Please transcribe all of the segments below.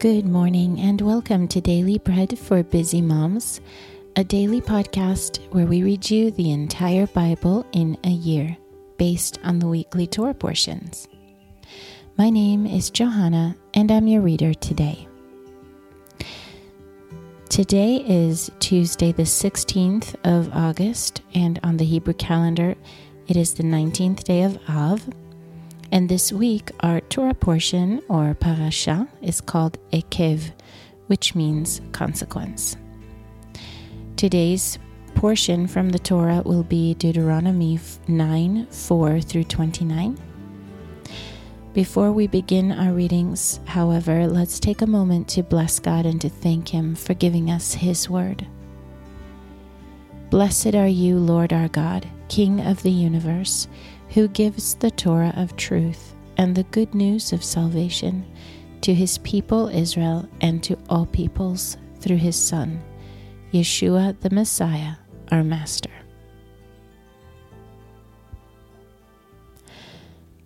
Good morning and welcome to Daily Bread for Busy Moms, a daily podcast where we read you the entire Bible in a year based on the weekly Torah portions. My name is Johanna and I'm your reader today. Today is Tuesday, the 16th of August, and on the Hebrew calendar, it is the 19th day of Av. And this week, our Torah portion or parasha is called Ekev, which means consequence. Today's portion from the Torah will be Deuteronomy 9 4 through 29. Before we begin our readings, however, let's take a moment to bless God and to thank Him for giving us His word. Blessed are you, Lord our God, King of the universe who gives the Torah of truth and the good news of salvation to his people Israel and to all peoples through his Son, Yeshua the Messiah, our Master.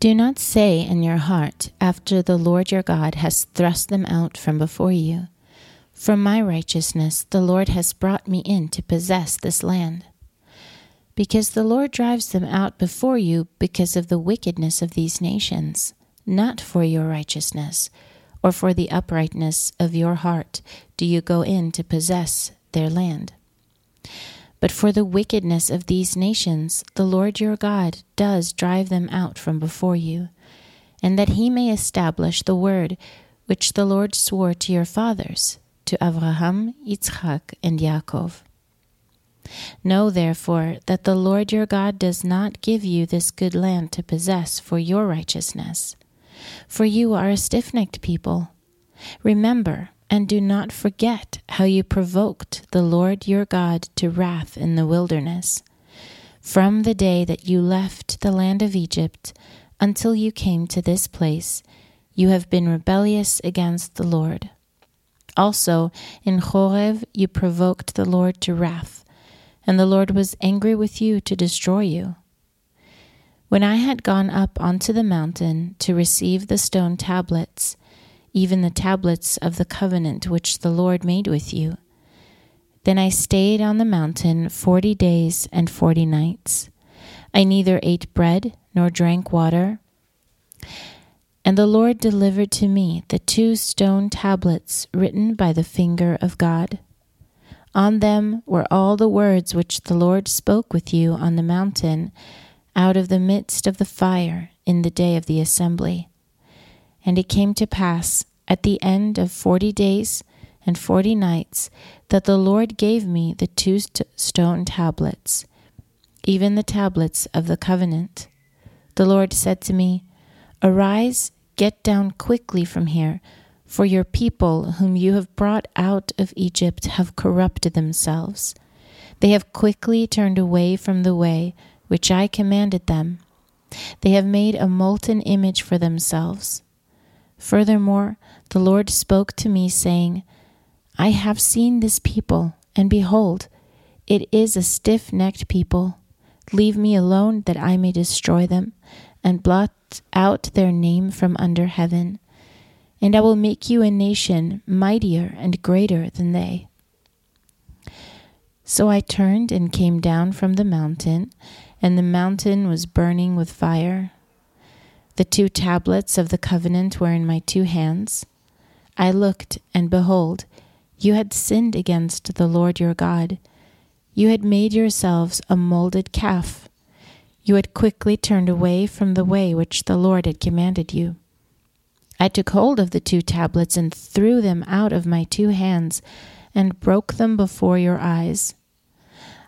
Do not say in your heart, after the Lord your God has thrust them out from before you, From my righteousness the Lord has brought me in to possess this land because the Lord drives them out before you because of the wickedness of these nations, not for your righteousness, or for the uprightness of your heart do you go in to possess their land. But for the wickedness of these nations, the Lord your God does drive them out from before you, and that he may establish the word which the Lord swore to your fathers, to Abraham, Yitzchak, and Yaakov. Know therefore that the Lord your God does not give you this good land to possess for your righteousness, for you are a stiff necked people. Remember and do not forget how you provoked the Lord your God to wrath in the wilderness, from the day that you left the land of Egypt until you came to this place. You have been rebellious against the Lord. Also, in Horeb you provoked the Lord to wrath and the Lord was angry with you to destroy you. When I had gone up onto the mountain to receive the stone tablets, even the tablets of the covenant which the Lord made with you, then I stayed on the mountain forty days and forty nights. I neither ate bread nor drank water. And the Lord delivered to me the two stone tablets written by the finger of God. On them were all the words which the Lord spoke with you on the mountain out of the midst of the fire in the day of the assembly. And it came to pass at the end of forty days and forty nights that the Lord gave me the two st- stone tablets, even the tablets of the covenant. The Lord said to me, Arise, get down quickly from here for your people, whom you have brought out of Egypt, have corrupted themselves. They have quickly turned away from the way which I commanded them. They have made a molten image for themselves. Furthermore, the Lord spoke to me, saying, I have seen this people, and behold, it is a stiff necked people. Leave me alone that I may destroy them, and blot out their name from under heaven and I will make you a nation mightier and greater than they. So I turned and came down from the mountain, and the mountain was burning with fire. The two tablets of the covenant were in my two hands. I looked, and behold, you had sinned against the Lord your God. You had made yourselves a molded calf. You had quickly turned away from the way which the Lord had commanded you. I took hold of the two tablets and threw them out of my two hands and broke them before your eyes.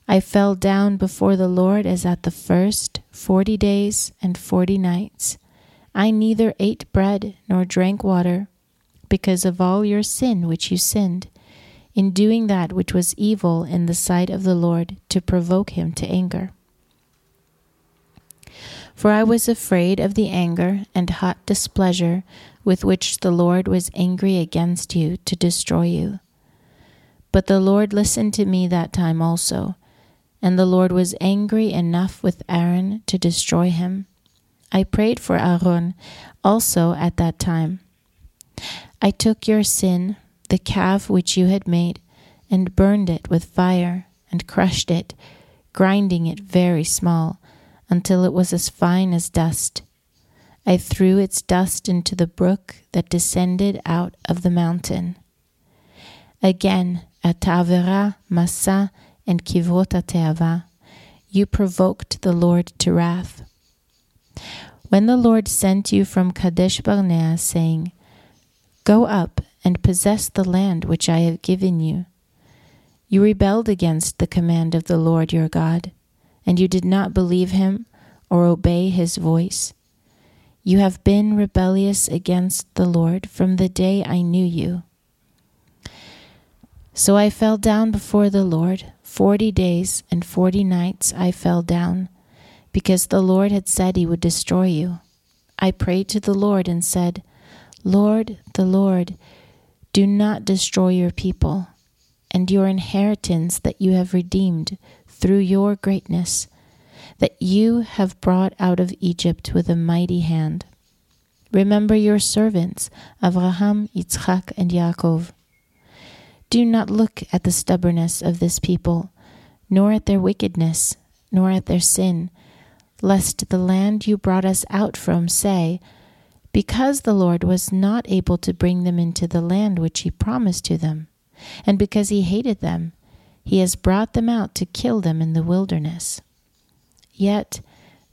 I fell down before the Lord as at the first forty days and forty nights. I neither ate bread nor drank water, because of all your sin which you sinned, in doing that which was evil in the sight of the Lord to provoke him to anger. For I was afraid of the anger and hot displeasure with which the Lord was angry against you to destroy you. But the Lord listened to me that time also, and the Lord was angry enough with Aaron to destroy him. I prayed for Aaron also at that time. I took your sin, the calf which you had made, and burned it with fire, and crushed it, grinding it very small, until it was as fine as dust. I threw its dust into the brook that descended out of the mountain. Again, at Tavera, Massa, and Kivrot Teava, you provoked the Lord to wrath. When the Lord sent you from Kadesh Barnea, saying, Go up and possess the land which I have given you, you rebelled against the command of the Lord your God, and you did not believe him or obey his voice. You have been rebellious against the Lord from the day I knew you. So I fell down before the Lord. Forty days and forty nights I fell down, because the Lord had said he would destroy you. I prayed to the Lord and said, Lord, the Lord, do not destroy your people and your inheritance that you have redeemed through your greatness, that you have brought out of Egypt with a mighty hand. Remember your servants, Abraham, Yitzchak, and Yaakov do not look at the stubbornness of this people, nor at their wickedness, nor at their sin, lest the land you brought us out from say, Because the Lord was not able to bring them into the land which he promised to them, and because he hated them, he has brought them out to kill them in the wilderness. Yet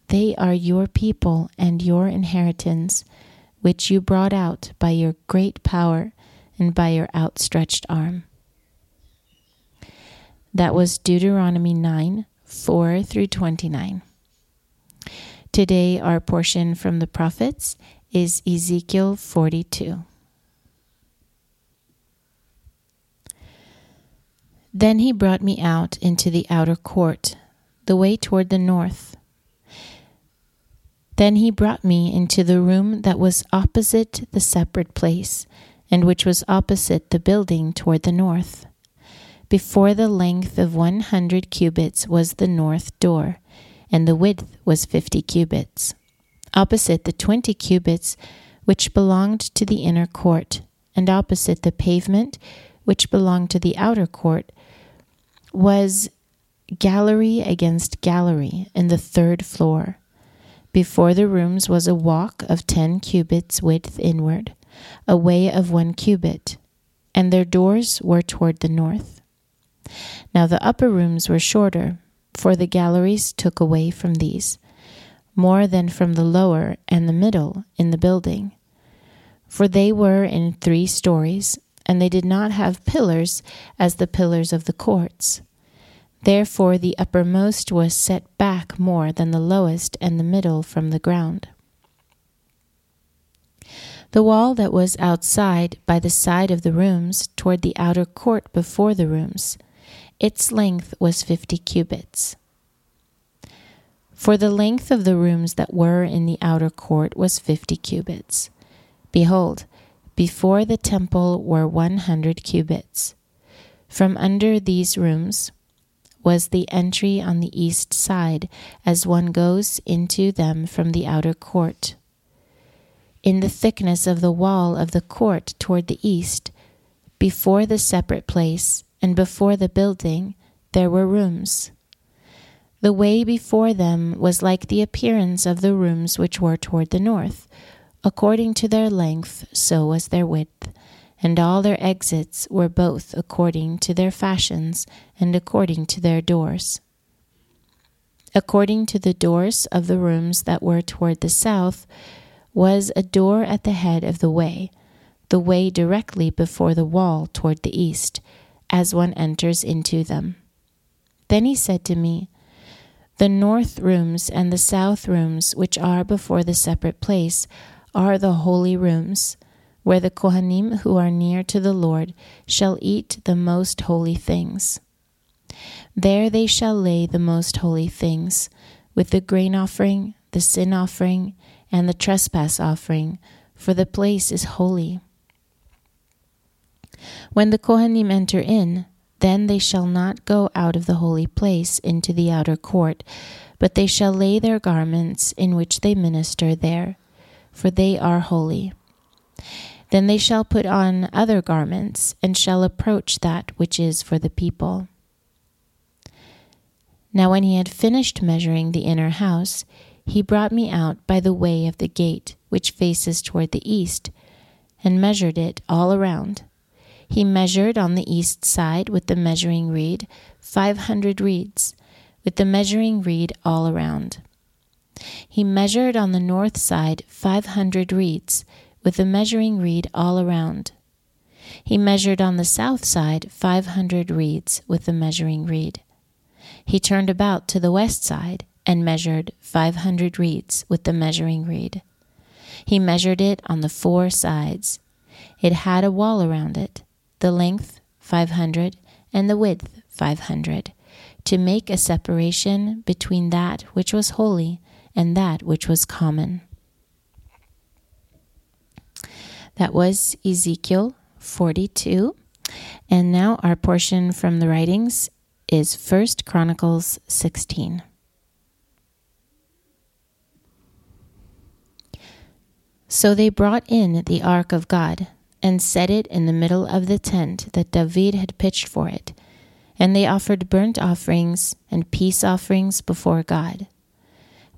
they are your people and your inheritance, which you brought out by your great power and by your outstretched arm. That was Deuteronomy 9 4 through 29. Today, our portion from the prophets is Ezekiel 42. Then he brought me out into the outer court, the way toward the north. Then he brought me into the room that was opposite the separate place, and which was opposite the building toward the north. Before the length of one hundred cubits was the north door, and the width was fifty cubits. Opposite the twenty cubits which belonged to the inner court, and opposite the pavement which belonged to the outer court, was gallery against gallery in the third floor. Before the rooms was a walk of ten cubits width inward, a way of one cubit, and their doors were toward the north. Now the upper rooms were shorter, for the galleries took away from these, more than from the lower and the middle in the building. For they were in three stories, and they did not have pillars as the pillars of the courts. Therefore the uppermost was set back more than the lowest and the middle from the ground. The wall that was outside by the side of the rooms toward the outer court before the rooms its length was fifty cubits. For the length of the rooms that were in the outer court was fifty cubits. Behold, before the temple were one hundred cubits. From under these rooms was the entry on the east side, as one goes into them from the outer court. In the thickness of the wall of the court toward the east, before the separate place, and before the building there were rooms. The way before them was like the appearance of the rooms which were toward the north. According to their length, so was their width, and all their exits were both according to their fashions and according to their doors. According to the doors of the rooms that were toward the south, was a door at the head of the way, the way directly before the wall toward the east as one enters into them. Then he said to me, The north rooms and the south rooms, which are before the separate place, are the holy rooms, where the Kohanim who are near to the Lord shall eat the most holy things. There they shall lay the most holy things, with the grain offering, the sin offering, and the trespass offering, for the place is holy. When the Kohanim enter in, then they shall not go out of the holy place into the outer court, but they shall lay their garments in which they minister there, for they are holy. Then they shall put on other garments, and shall approach that which is for the people. Now, when he had finished measuring the inner house, he brought me out by the way of the gate which faces toward the east, and measured it all around. He measured on the east side with the measuring reed five hundred reeds, with the measuring reed all around. He measured on the north side five hundred reeds, with the measuring reed all around. He measured on the south side five hundred reeds with the measuring reed. He turned about to the west side and measured five hundred reeds with the measuring reed. He measured it on the four sides. It had a wall around it, the length five hundred and the width five hundred, to make a separation between that which was holy and that which was common. That was Ezekiel 42. And now our portion from the writings is First Chronicles 16. So they brought in the ark of God and set it in the middle of the tent that David had pitched for it, and they offered burnt offerings and peace offerings before God.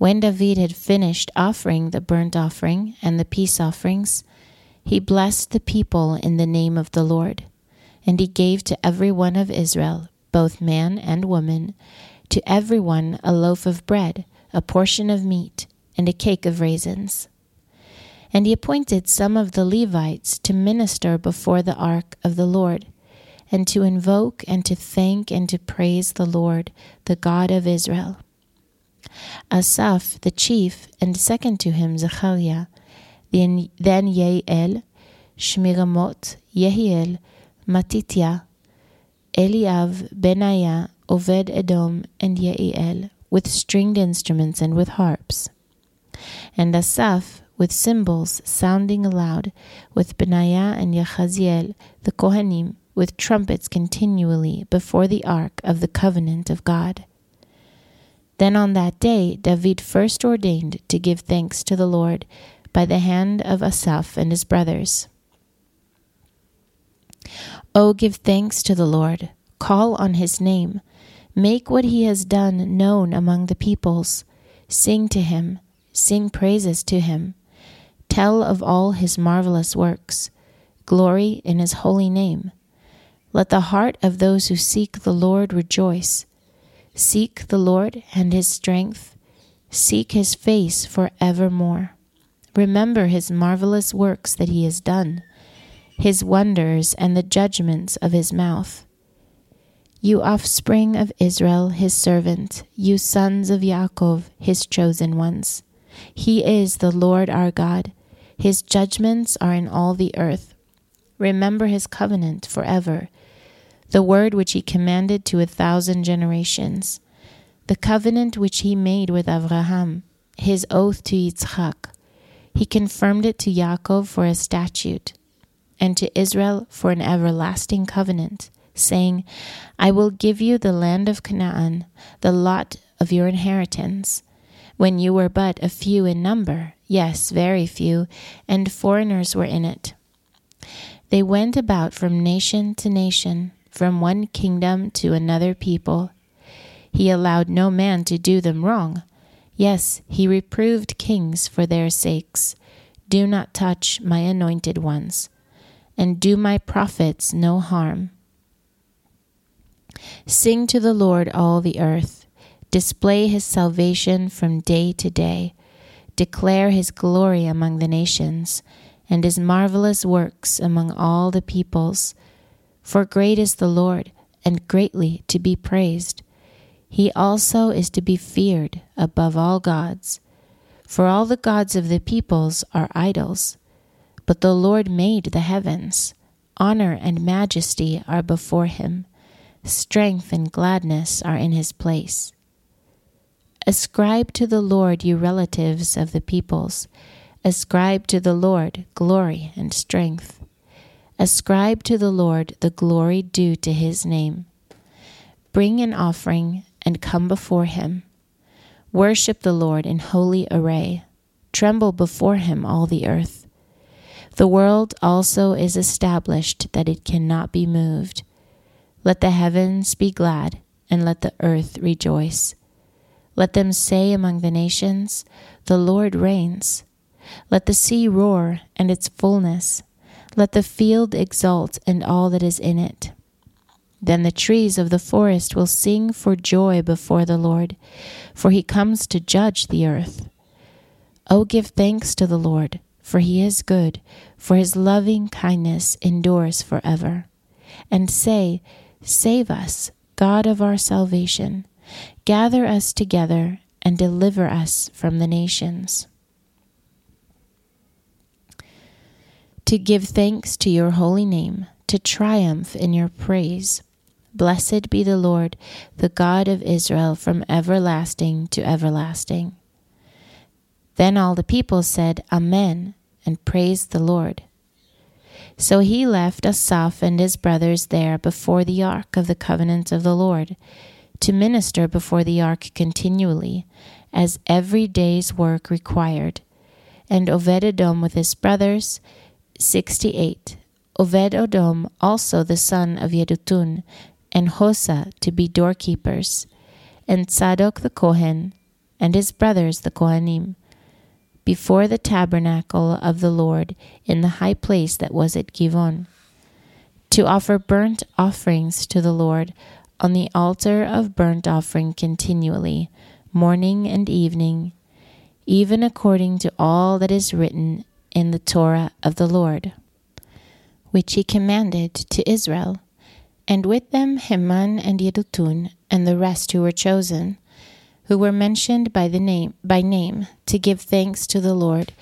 When David had finished offering the burnt offering and the peace offerings, he blessed the people in the name of the Lord, and he gave to every one of Israel, both man and woman, to every one a loaf of bread, a portion of meat, and a cake of raisins. And he appointed some of the Levites to minister before the ark of the Lord, and to invoke and to thank and to praise the Lord, the God of Israel. Asaph, the chief, and second to him Zechariah, then Yael, Shmiramot, Yehiel, Matitya, Eliav, Benaiah, Oved Edom, and Yael, with stringed instruments and with harps. And Asaph, with cymbals sounding aloud, with Benaiah and Yechaziel, the Kohanim, with trumpets continually before the ark of the covenant of God. Then on that day David first ordained to give thanks to the Lord by the hand of Asaph and his brothers. Oh, give thanks to the Lord, call on his name, make what he has done known among the peoples, sing to him, sing praises to him, tell of all his marvelous works, glory in his holy name. Let the heart of those who seek the Lord rejoice. Seek the Lord and his strength, seek his face for evermore. Remember his marvelous works that he has done, his wonders and the judgments of his mouth. You offspring of Israel, his servant, you sons of Yaakov, his chosen ones. He is the Lord our God. His judgments are in all the earth. Remember his covenant forever, the word which he commanded to a thousand generations, the covenant which he made with Abraham, his oath to Yitzchak he confirmed it to Yaakov for a statute, and to Israel for an everlasting covenant, saying, I will give you the land of Canaan, the lot of your inheritance. When you were but a few in number, yes, very few, and foreigners were in it. They went about from nation to nation, from one kingdom to another people. He allowed no man to do them wrong Yes, he reproved kings for their sakes. Do not touch my anointed ones, and do my prophets no harm. Sing to the Lord, all the earth. Display his salvation from day to day. Declare his glory among the nations, and his marvelous works among all the peoples. For great is the Lord, and greatly to be praised. He also is to be feared above all gods. For all the gods of the peoples are idols. But the Lord made the heavens. Honor and majesty are before him. Strength and gladness are in his place. Ascribe to the Lord, you relatives of the peoples. Ascribe to the Lord glory and strength. Ascribe to the Lord the glory due to his name. Bring an offering and come before him. Worship the Lord in holy array. Tremble before him, all the earth. The world also is established that it cannot be moved. Let the heavens be glad, and let the earth rejoice. Let them say among the nations, The Lord reigns. Let the sea roar and its fullness. Let the field exult and all that is in it. Then the trees of the forest will sing for joy before the Lord, for he comes to judge the earth. O give thanks to the Lord, for he is good, for his loving kindness endures forever. And say, Save us, God of our salvation. Gather us together and deliver us from the nations. To give thanks to your holy name, to triumph in your praise. Blessed be the Lord, the God of Israel, from everlasting to everlasting. Then all the people said, Amen, and praised the Lord. So he left Asaph and his brothers there before the ark of the covenant of the Lord, to minister before the ark continually, as every day's work required. And Obed Edom with his brothers, sixty eight. Oved Odom, also the son of Yedutun, and Hosah to be doorkeepers, and Zadok the Kohen, and his brothers the Kohanim before the tabernacle of the Lord in the high place that was at Givon, to offer burnt offerings to the Lord on the altar of burnt offering continually, morning and evening, even according to all that is written in the Torah of the Lord, which he commanded to Israel, and with them Heman and Yedutun and the rest who were chosen who were mentioned by the name by name to give thanks to the Lord,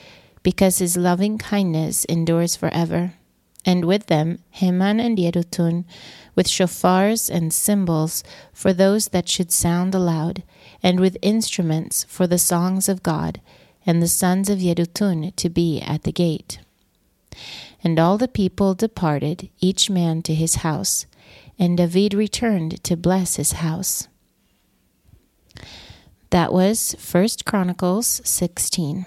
because his loving kindness endures forever. And with them Heman and Yedutun, with shofars and cymbals for those that should sound aloud, and with instruments for the songs of God, and the sons of Yedutun to be at the gate. And all the people departed, each man to his house, and David returned to bless his house. That was First Chronicles 16.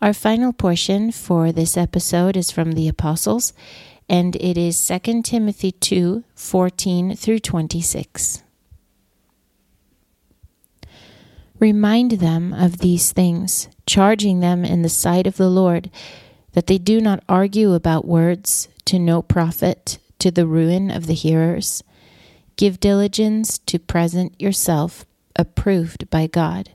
Our final portion for this episode is from the Apostles, and it is 2 Timothy 2 14 through 26. Remind them of these things, charging them in the sight of the Lord, that they do not argue about words to no profit, to the ruin of the hearers. Give diligence to present yourself approved by God,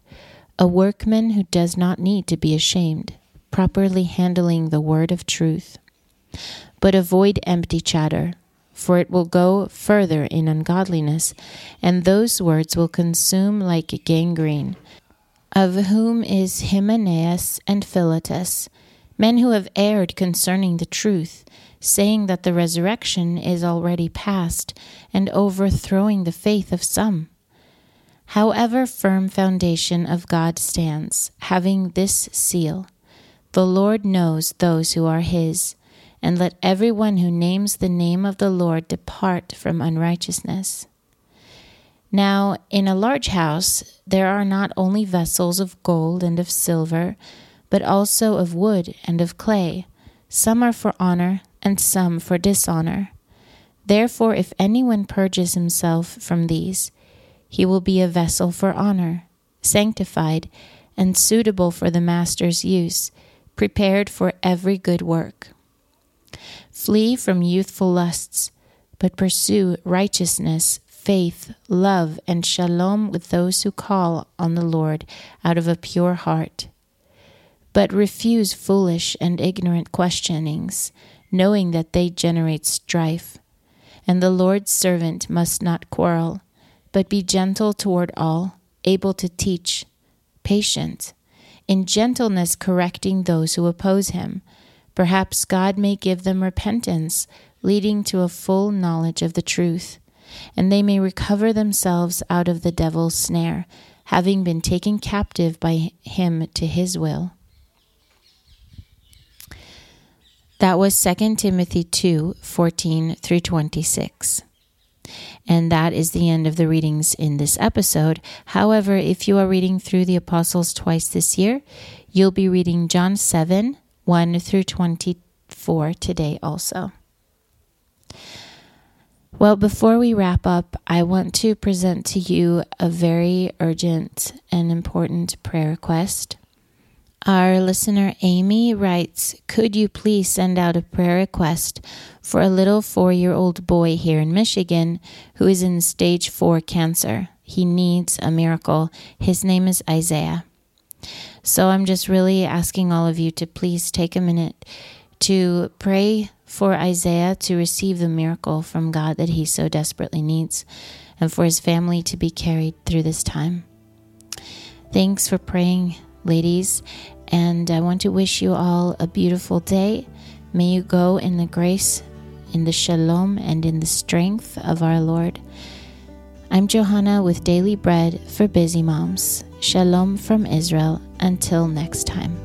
a workman who does not need to be ashamed, properly handling the word of truth. But avoid empty chatter, for it will go further in ungodliness, and those words will consume like gangrene. Of whom is Hymenaeus and Philetus, men who have erred concerning the truth, saying that the resurrection is already past, and overthrowing the faith of some. However firm foundation of God stands, having this seal The Lord knows those who are his, and let everyone who names the name of the Lord depart from unrighteousness. Now, in a large house, there are not only vessels of gold and of silver, but also of wood and of clay. Some are for honor, and some for dishonor. Therefore, if anyone purges himself from these, he will be a vessel for honor, sanctified, and suitable for the Master's use, prepared for every good work. Flee from youthful lusts, but pursue righteousness, faith, love, and shalom with those who call on the Lord out of a pure heart. But refuse foolish and ignorant questionings, knowing that they generate strife. And the Lord's servant must not quarrel but be gentle toward all, able to teach, patient, in gentleness correcting those who oppose him. Perhaps God may give them repentance, leading to a full knowledge of the truth, and they may recover themselves out of the devil's snare, having been taken captive by him to his will. That was 2 Timothy 2 14 through 26. And that is the end of the readings in this episode. However, if you are reading through the Apostles twice this year, you'll be reading John 7, 1 through 24 today also. Well, before we wrap up, I want to present to you a very urgent and important prayer request. Our listener Amy writes Could you please send out a prayer request for a little four year old boy here in Michigan who is in stage four cancer? He needs a miracle. His name is Isaiah. So I'm just really asking all of you to please take a minute to pray for Isaiah to receive the miracle from God that he so desperately needs, and for his family to be carried through this time. Thanks for praying, ladies, and I want to wish you all a beautiful day. May you go in the grace, in the shalom, and in the strength of our Lord. I'm Johanna with Daily Bread for Busy Moms. Shalom from Israel. Until next time.